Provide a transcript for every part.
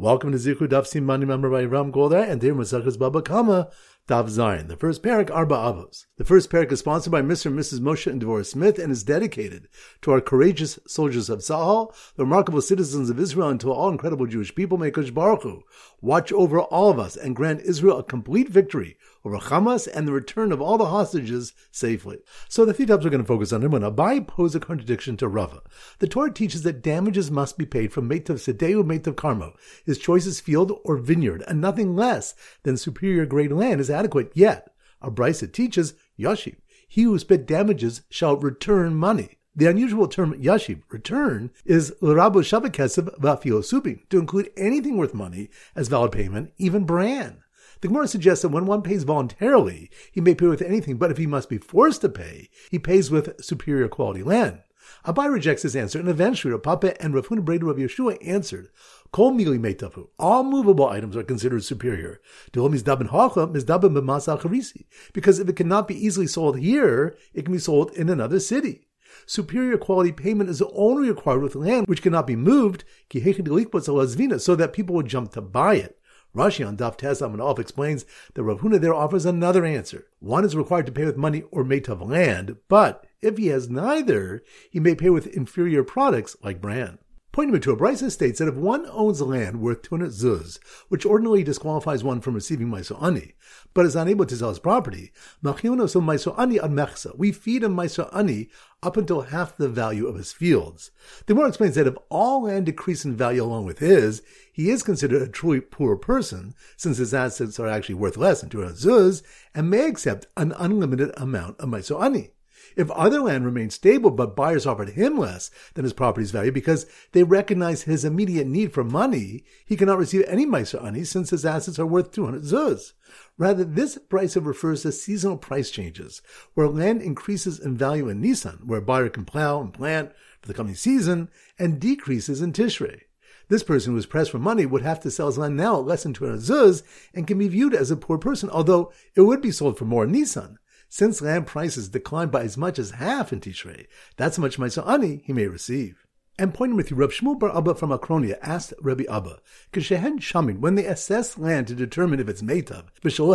Welcome to Zichu Daf Simani member by Ram Goldar and dear Masachas Bava Kamma Daf Zayin. The first parak Arba Avos. The first parak is sponsored by Mr. and Mrs. Moshe and Devorah Smith and is dedicated to our courageous soldiers of Tzahal, the remarkable citizens of Israel, and to all incredible Jewish people. May Kosh Baruch Hu watch over all of us and grant Israel a complete victory over Hamas and the return of all the hostages safely. So the three topics we're going to focus on. When Abai pose a contradiction to Rava. The Torah teaches that damages must be paid from Meitav Sedeu, Meitav Karmo, his choice is field or vineyard, and nothing less than superior grade land is adequate. Yet, a Brisa teaches Yashiv, he who spit damages shall return money. The unusual term yashiv, return, is l'rabu shavakesiv vafio to include anything worth money as valid payment, even bran. The Gemara suggests that when one pays voluntarily, he may pay with anything, but if he must be forced to pay, he pays with superior quality land. Abai rejects his answer, and eventually Rav Papa and Rav Huna Breda Rav Yeshua answered, Kol mili meitafu. All movable items are considered superior. Because if it cannot be easily sold here, it can be sold in another city. Superior quality payment is only required with land which cannot be moved, so that people would jump to buy it. Rashi on Daf Tes Amud explains that Rav Huna there offers another answer. One is required to pay with money or made of land, but if he has neither, he may pay with inferior products like bran. Pointing to a Brisa states that if one owns land worth 200 zuz, which ordinarily disqualifies one from receiving maiso ani, but is unable to sell his property, machionos maiso ani ad mechsa, we feed him maiso ani up until half the value of his fields. The more explains that if all land decrease in value along with his, he is considered a truly poor person, since his assets are actually worth less than 200 zuz, and may accept an unlimited amount of maiso ani. If other land remains stable, but buyers offered him less than his property's value because they recognize his immediate need for money, he cannot receive any Meiser Ani since his assets are worth 200 zuz. Rather, this price refers to seasonal price changes, where land increases in value in Nisan, where a buyer can plow and plant for the coming season, and decreases in Tishrei. This person who is pressed for money would have to sell his land now at less than 200 zuz and can be viewed as a poor person, although it would be sold for more in Nisan. Since land prices declined by as much as half in Tishrei, that's how much Ani he may receive. And pointing with you, Rav Shmuel Bar Abba from Akronia asked Rabbi Abba, Kishehen Shamin, when they assess land to determine if it's Meitav,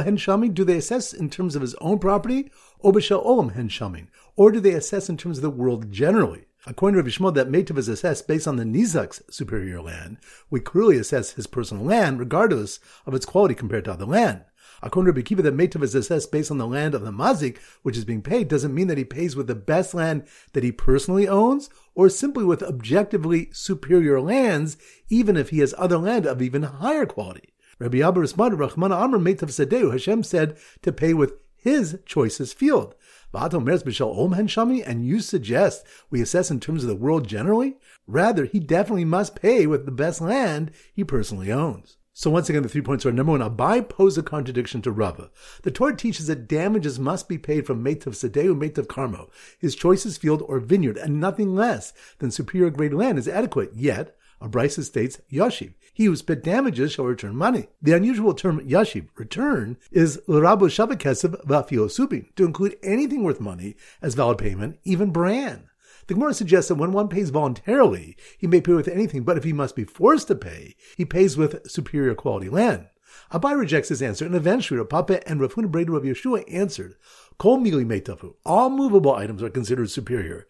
Hen Shamin, do they assess in terms of his own property, or Olam Hen Shamin, or do they assess in terms of the world generally? According to Rav Shmuel, that Meitav is assessed based on the Nizak's superior land. We clearly assess his personal land regardless of its quality compared to other land. According to Rabbi that Meitav is assessed based on the land of the Mazik, which is being paid, doesn't mean that he pays with the best land that he personally owns, or simply with objectively superior lands, even if he has other land of even higher quality. Rabbi Abba responded, Rahman Amr Meitav Sadeu, Hashem said to pay with his choicest field. And you suggest we assess in terms of the world generally? Rather, he definitely must pay with the best land he personally owns. So once again, the three points are number one, Abai pose a contradiction to Rava. The Torah teaches that damages must be paid from Meitav Sedeu, Meitav Karmo, his choicest field or vineyard, and nothing less than superior grade land is adequate. Yet, a Brisa states, Yashiv, he who spit damages shall return money. The unusual term Yashiv, return, is L'rabu Shavakesiv Vafio to include anything worth money as valid payment, even bran. The Gemara suggests that when one pays voluntarily, he may pay with anything, but if he must be forced to pay, he pays with superior quality land. Abai rejects his answer, and eventually Rav Papa and Rav Huna Breda Rav Yeshua answered, Kol mili meitafu. All movable items are considered superior.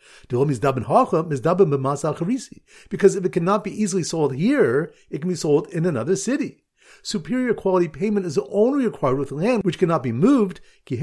Because if it cannot be easily sold here, it can be sold in another city. Superior quality payment is only required with land which cannot be moved, so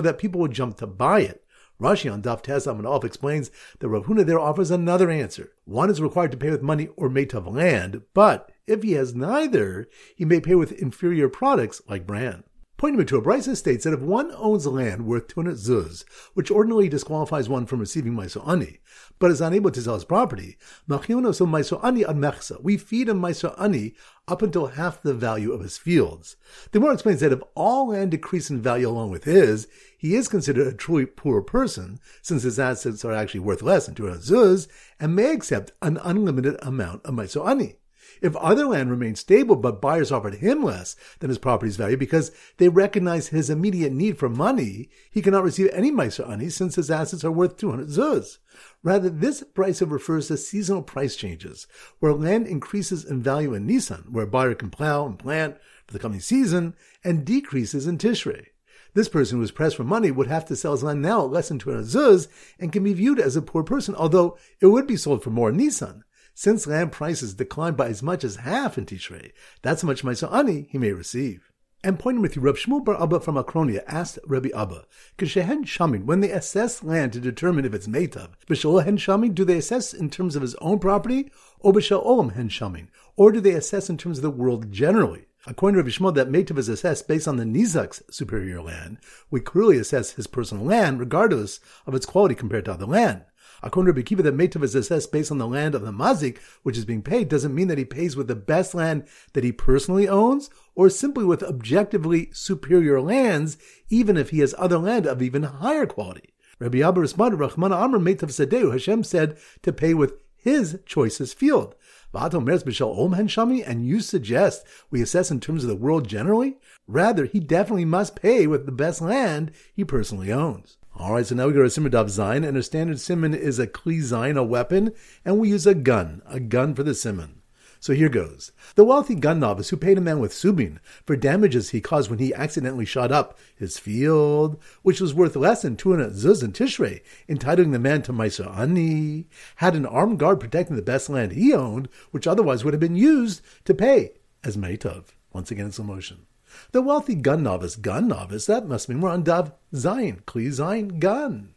that people would jump to buy it. Rashi on Daf Tes Amud explains that Rav Huna there offers another answer. One is required to pay with money or made of land, but if he has neither, he may pay with inferior products like bran. Pointing to a Brisa states that if one owns land worth 200 zuz, which ordinarily disqualifies one from receiving maiso ani, but is unable to sell his property, maiso ani ad mechsa, we feed him maiso ani up until half the value of his fields. The more explains that if all land decrease in value along with his, he is considered a truly poor person, since his assets are actually worth less than 200 zuz, and may accept an unlimited amount of maiso ani. If other land remains stable, but buyers offered him less than his property's value because they recognize his immediate need for money, he cannot receive any Meiser Ani since his assets are worth 200 zuz. Rather, this price refers to seasonal price changes, where land increases in value in Nisan, where a buyer can plow and plant for the coming season, and decreases in Tishrei. This person who is pressed for money would have to sell his land now at less than 200 zuz and can be viewed as a poor person, although it would be sold for more in Nisan. Since land prices declined by as much as half in Tishrei, that's how much Ani he may receive. And pointing with you, Reb Shmuel Bar Abba from Akronia asked Rabbi Abba, Kishehen Shamin, when they assess land to determine if it's Meitav, B'Shol Hen Shamin, do they assess in terms of his own property, or B'Shol Olam Hen Shamin, or do they assess in terms of the world generally? According to Rabbi Yishmael, that Meitav is assessed based on the Nizak's superior land. We clearly assess his personal land regardless of its quality compared to other land. According to Rabbi Akiva, that Meitav is assessed based on the land of the Mazik, which is being paid, doesn't mean that he pays with the best land that he personally owns, or simply with objectively superior lands, even if he has other land of even higher quality. Rabbi Abba responded, Rahman Amr Meitav Sadeu, Hashem said to pay with his choicest field. And you suggest we assess in terms of the world generally? Rather, he definitely must pay with the best land he personally owns. All right, so now we go to Simon Daf Zayin, and a standard Simon is a Kli Zayin, a weapon, and we use a gun, a gun for the Simon. So here goes. The wealthy gun novice who paid a man with subin for damages he caused when he accidentally shot up his field, which was worth less than 200 zuz in Tishrei, entitling the man to Meiser Ani, had an armed guard protecting the best land he owned, which otherwise would have been used to pay as Meitav. Once again, in slow motion. The wealthy gun novice, gun novice, that must mean we're on Daf Zayin, Kli Zayin, gun.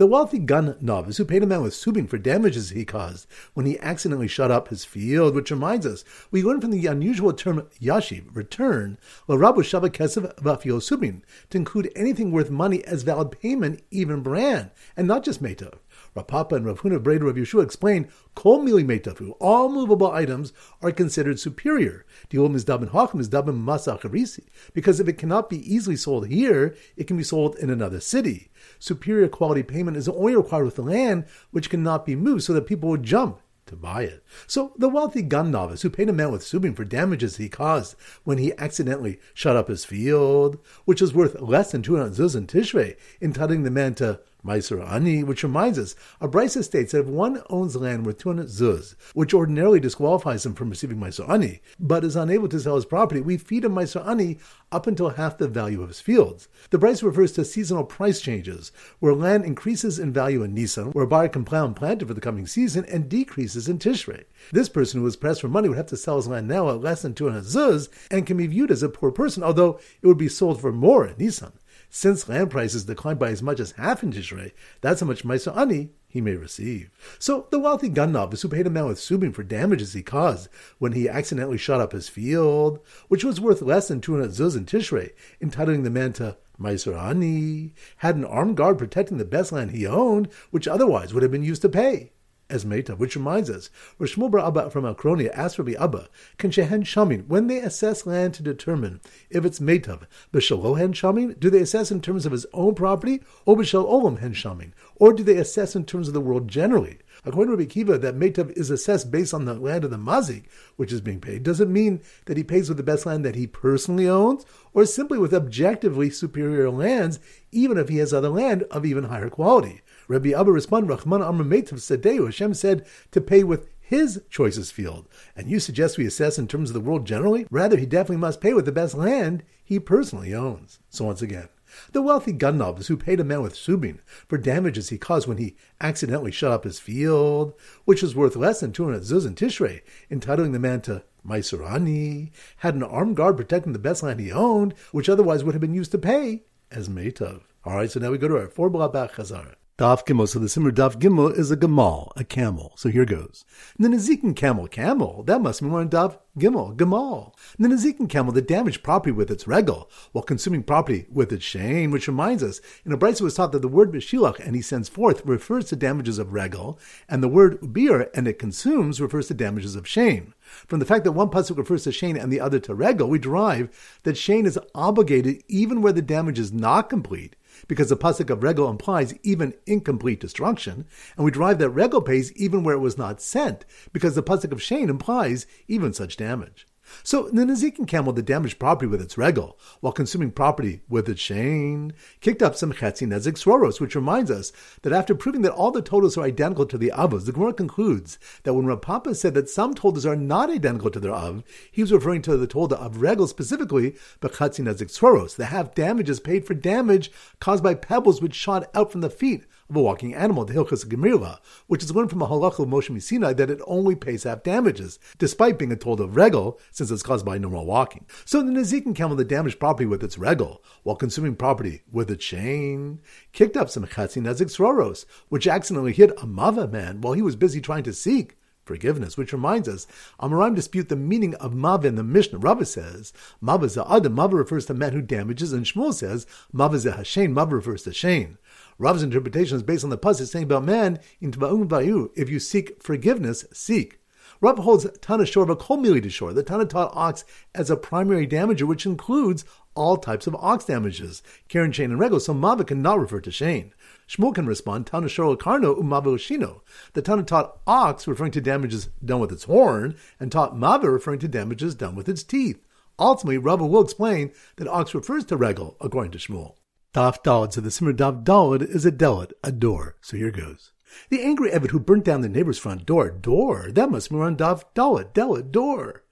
The wealthy gun novice who paid a man with subin for damages he caused when he accidentally shut up his field, which reminds us, we learn from the unusual term yashiv, return, l'rabu shava kesev vafio subin, to include anything worth money as valid payment, even brand, and not just meta. Rav Papa and Rav Huna Breda Rav Yeshua explain, Kol mili all movable items are considered superior. The Diol mizdabin hachim mizdabin masacharisi, because if it cannot be easily sold here, it can be sold in another city. Superior quality payment is only required with the land, which cannot be moved, so that people would jump to buy it. So the wealthy gun novice who paid a man with subin for damages he caused when he accidentally shut up his field, which was worth less than 200 zuz in Tishrei, entitling the man to Meiser Ani, which reminds us, a Brisa states that if one owns land worth 200 zuz, which ordinarily disqualifies him from receiving Meiser Ani, but is unable to sell his property, we feed him Meiser Ani up until half the value of his fields. The Brisa refers to seasonal price changes, where land increases in value in Nisan, where a buyer can plow and plant it for the coming season, and decreases in Tishrei. This person who is pressed for money would have to sell his land now at less than 200 zuz, and can be viewed as a poor person, although it would be sold for more in Nisan. Since land prices declined by as much as half in Tishrei, that's how much Meiser Ani he may receive. So the wealthy gun novice who paid a man with subin for damages he caused when he accidentally shot up his field, which was worth less than 200 zuz in Tishrei, entitling the man to Meiser Ani, had an armed guard protecting the best land he owned, which otherwise would have been used to pay as Meta, which reminds us, Bar Abba from Akronia asked Rabbi Abba, can Shehen Shamin, when they assess land to determine if it's Metav, B'Shalo Hen Shamin, do they assess in terms of his own property, or B'Shal Olam Hen Shamin, or do they assess in terms of the world generally? According to Rabbi Akiva, that Metav is assessed based on the land of the Mazik, which is being paid, doesn't mean that he pays with the best land that he personally owns, or simply with objectively superior lands, even if he has other land of even higher quality. Rabbi Abba responded, Rahman Amr Meitav Sadeu, Hashem said to pay with his choicest field. And you suggest we assess in terms of the world generally? Rather, he definitely must pay with the best land he personally owns. So once again, the wealthy gun novice who paid a man with subin for damages he caused when he accidentally shut up his field, which was worth less than 200 zuz in Tishrei, entitling the man to Meiser Ani, had an armed guard protecting the best land he owned, which otherwise would have been used to pay as Meitav. All right, so now we go to our four blabach chazara. Daf Gimel. So the Simmer Daf Gimel is a Gamal, a camel. So here goes. And then camel, camel. That must mean we're in Daf Gimel, Gamal. And then camel that damaged property with its regal while consuming property with its shame, which reminds us, in a Brisa was taught that the word Bishilach and he sends forth refers to damages of regal, and the word Ubir and it consumes refers to damages of shame. From the fact that one pasuk refers to Shane and the other to Regal, we derive that Shane is obligated even where the damage is not complete because the pasuk of regel implies even incomplete destruction, and we derive that regel pays even where it was not sent, because the pasuk of Shane implies even such damage. So the Nazikin camel that damaged property with its regal, while consuming property with its shane, kicked up some chetzi nezik sroros, which reminds us that after proving that all the totals are identical to the avos, the Gemara concludes that when Rav Papa said that some totals are not identical to their av, he was referring to the tolda of regal specifically, but chetzi nezik sroros, the half damages paid for damage caused by pebbles which shot out from the feet of a walking animal, the Hilchas Gemirla, which is learned from a halacha of Moshe MiSinai that it only pays half damages, despite being a told of regal, since it's caused by normal walking. So the Nazikin camel that damaged property with its regal, while consuming property with its chain, kicked up some chatzi nezik sroros, which accidentally hit a mava man while he was busy trying to seek forgiveness, which reminds us, Amoraim dispute the meaning of Mav in the Mishnah. Rava says, Mav is Adam, Mav refers to man who damages, and Shmuel says, Mav is a Hashain, Mav refers to Shane. Rav's interpretation is based on the pasuk saying about man in Tva'um Vayu, if you seek forgiveness, seek. Rav holds Tana Shor of a Kol Mili Shor. The Tana taught ox as a primary damager, which includes all types of ox damages, Karen, Shane, and Rego, so Mava cannot refer to Shane. Shmuel can respond, Tana Shor Karno Umava Shino. The Tana taught ox referring to damages done with its horn, and taught Mava referring to damages done with its teeth. Ultimately, Rava will explain that ox refers to Regal, according to Shmuel. Daf Dalad. So the Simmer Daf Dalad is a delit, a door. So here goes. The angry Evid who burnt down the neighbor's front door. Door. That must be on Daf Dalad. Delit, door.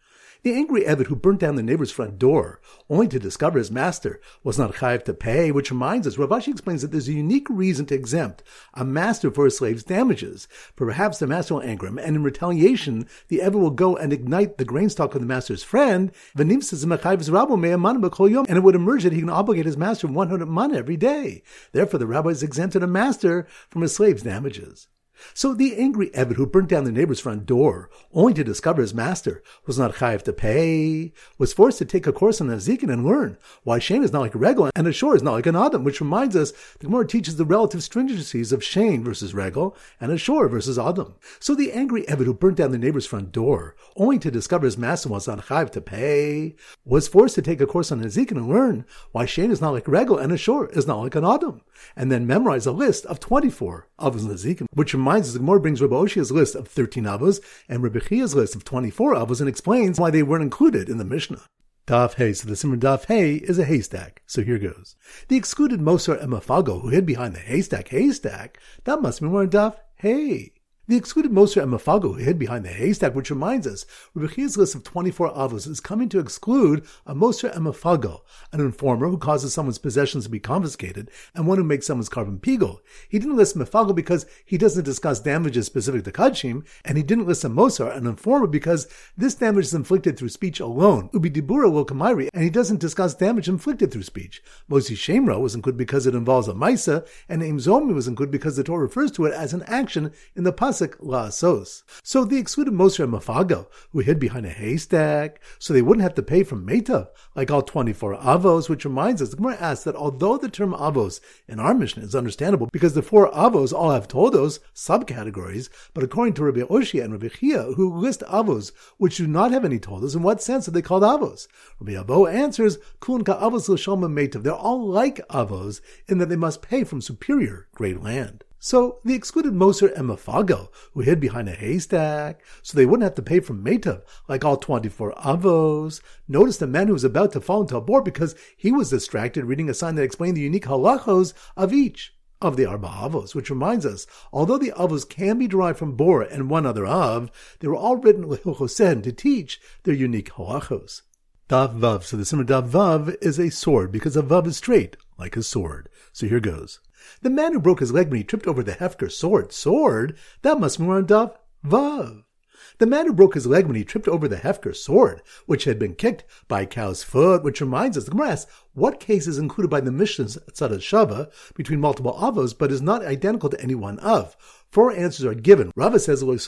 The angry Evid who burnt down the neighbor's front door, only to discover his master was not chayiv to pay, which reminds us, Rav Ashi explains that there's a unique reason to exempt a master for a slave's damages. Perhaps the master will anger him, and in retaliation, the Evid will go and ignite the grain stock of the master's friend, and it would emerge that he can obligate his master 100 man every day. Therefore, the rabbi has exempted a master from a slave's damages. So the angry Evid who burnt down the neighbor's front door, only to discover his master was not chayiv to pay, was forced to take a course on Azikin and learn why Shane is not like a Regal and a Shor is not like an Adam, which reminds us the Gemara teaches the relative stringencies of Shane versus Regal and a Shor versus Adam. So the angry Evid who burnt down the neighbor's front door, only to discover his master was not chayiv to pay, was forced to take a course on Azikin and learn why Shane is not like a Regal and a Shor is not like an Adam, and then memorize a list of 24 of his Azikin, which reminds reminds us, the Gemara brings Rabbi Oshia's list of 13 avos and Rabbi Chia's list of 24 avos and explains why they weren't included in the Mishnah. Daf Hay. So the Simmer Daf Hay is a haystack. So here goes. The excluded Mosar Emafago who hid behind the haystack haystack, that must be more Daf Hay. The excluded Moser and Mafago hid behind the haystack, which reminds us, Rebbechia's list of 24 avos is coming to exclude a Moser and an informer who causes someone's possessions to be confiscated, and one who makes someone's carbon pigel. He didn't list Mafago because he doesn't discuss damages specific to Kachim, and he didn't list a Moser, an informer, because this damage is inflicted through speech alone, Ubi Dibura will Kamairi, and he doesn't discuss damage inflicted through speech. Mosi Shemra was included because it involves a Maisa, and Aim Zomi was included because the Torah refers to it as an action in the pas la'asos. So they excluded Moshe and Mafago, who hid behind a haystack, so they wouldn't have to pay from Meta, like all 24 avos, which reminds us, the Gemara asks that although the term avos in our Mishnah is understandable because the four avos all have todos, subcategories, but according to Rabbi Oshia and Rabbi Chia, who list avos which do not have any todos, in what sense are they called avos? Rabbi Abo answers, Kun ka avos l'shalma metav. They're all like avos in that they must pay from superior great land. So they excluded Moser and Mafagel, who hid behind a haystack, so they wouldn't have to pay from Metav, like all 24 avos. Notice the man who was about to fall into a bore because he was distracted reading a sign that explained the unique halachos of each of the Arba Avos, which reminds us, although the Avos can be derived from Bor and one other Av, they were all written Lehilchosen to teach their unique halachos. Daf Vav. So the Simmer Daf Vav is a sword because a Vav is straight, like a sword. So here goes. The man who broke his leg when he tripped over the Hefker sword, sword, that must be on Daf Vav. The man who broke his leg when he tripped over the Hefker sword, which had been kicked by a cow's foot, which reminds us, the Gemara asks, what case is included by the Mishnah's Tzadad Shava between multiple avos, but is not identical to any one of? Four answers are given. Rava says, It's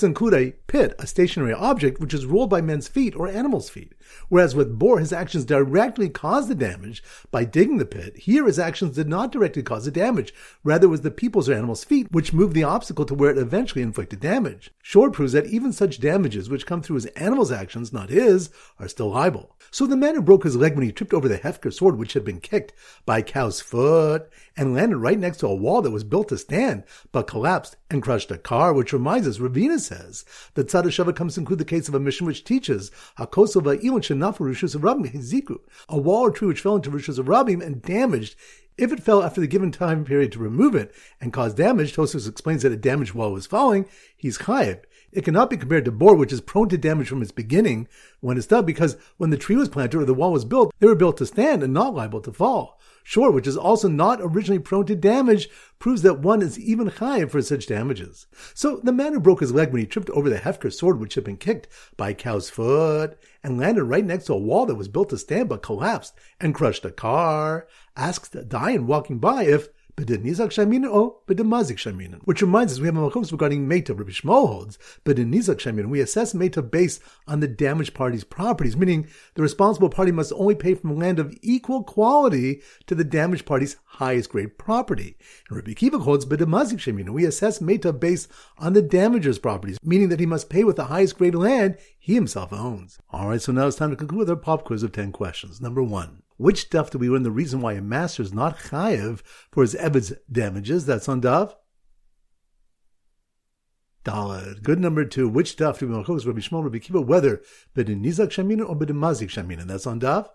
to include a pit, a stationary object, which is rolled by men's feet or animals' feet. Whereas with Bor, his actions directly caused the damage by digging the pit. Here, his actions did not directly cause the damage. Rather, it was the people's or animals' feet which moved the obstacle to where it eventually inflicted damage. Shor proves that even such damages which come through his animal's actions, not his, are still liable. So the man who broke his leg when he tripped over the Hefker sword which had been kicked by a cow's foot and landed right next to a wall that was built to stand, but collapsed and crushed a car, which reminds us, Ravina says, that Tzad Shava comes to include the case of a Mishnah which teaches Hakosel Va'ilon Shenafu Rishus Rabim Hiziku, a wall or tree which fell into Rishus of Rabim and damaged if it fell after the given time period to remove it and cause damage, Tosfos explains that a damaged wall was falling, he's chayiv. It cannot be compared to bor, which is prone to damage from its beginning when it's done, because when the tree was planted or the wall was built, they were built to stand and not liable to fall. Shor, which is also not originally prone to damage, proves that one is even high for such damages. So the man who broke his leg when he tripped over the Hefker sword which had been kicked by a cow's foot and landed right next to a wall that was built to stand but collapsed and crushed a car, asked Dayan walking by if B'denizak Shaminin or B'demazik Shaminin. Which reminds us we have a machoms regarding Meta. Rabbi Yishmael holds Nizak Shaminin. We assess Meta based on the damaged party's properties, meaning the responsible party must only pay from land of equal quality to the damaged party's highest grade property. And Rabbi Akiva holds B'demazik Shaminin. We assess Meta based on the damager's properties, meaning that he must pay with the highest grade land he himself owns. Alright, so now it's time to conclude with our pop quiz of 10 questions. Number one. Which daf do we learn the reason why a master is not chayiv for his evid's damages? That's on daf. Dalad. Good number two. Which daf do we learn Rabbi Yishmael, Rabbi Akiva, whether b'din nizak shamina or b'din mazik shamina? That's on daf.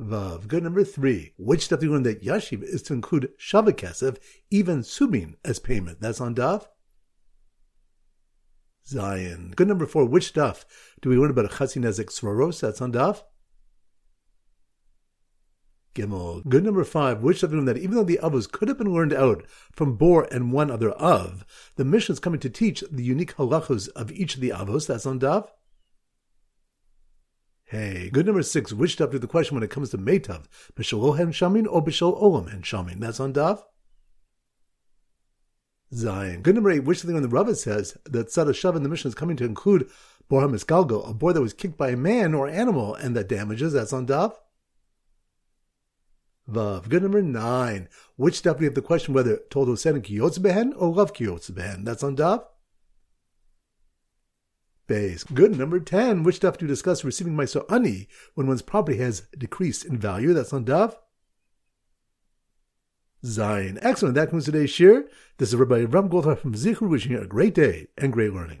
Vav. Good number three. Which daf do we learn that yashiv is to include shavakesef, even subin, as payment? That's on daf. Zayin. Good number four. Which daf do we learn about chatzin svaros? That's on daf. Gimel. Good number five. Which we learn that even though the avos could have been learned out from bor and one other of, the Mishnah is coming to teach the unique halachos of each of the avos. That's on daf. Hey, good number six. Which daf do the question when it comes to metav? B'shalohem shamin or b'shal olam and shamin? That's on daf. Zayin. Good number eight, which thing when the Rava says that Tzad in the Mishnah is coming to include Bor HaMisgalgal, a boar that was kicked by a man or animal and that damages, that's on Daf. Vav. Good number nine, which we have the question whether told Hosen Kiyotz Behen or Love Kiyotz Behen, that's on Daf. Base. Good number 10. Which stuff do you discuss receiving my ani when one's property has decreased in value? That's on Daf. Zayin. Excellent. That concludes today's shir. This is Rabbi Ram Goldhar from Zichur wishing you a great day and great learning.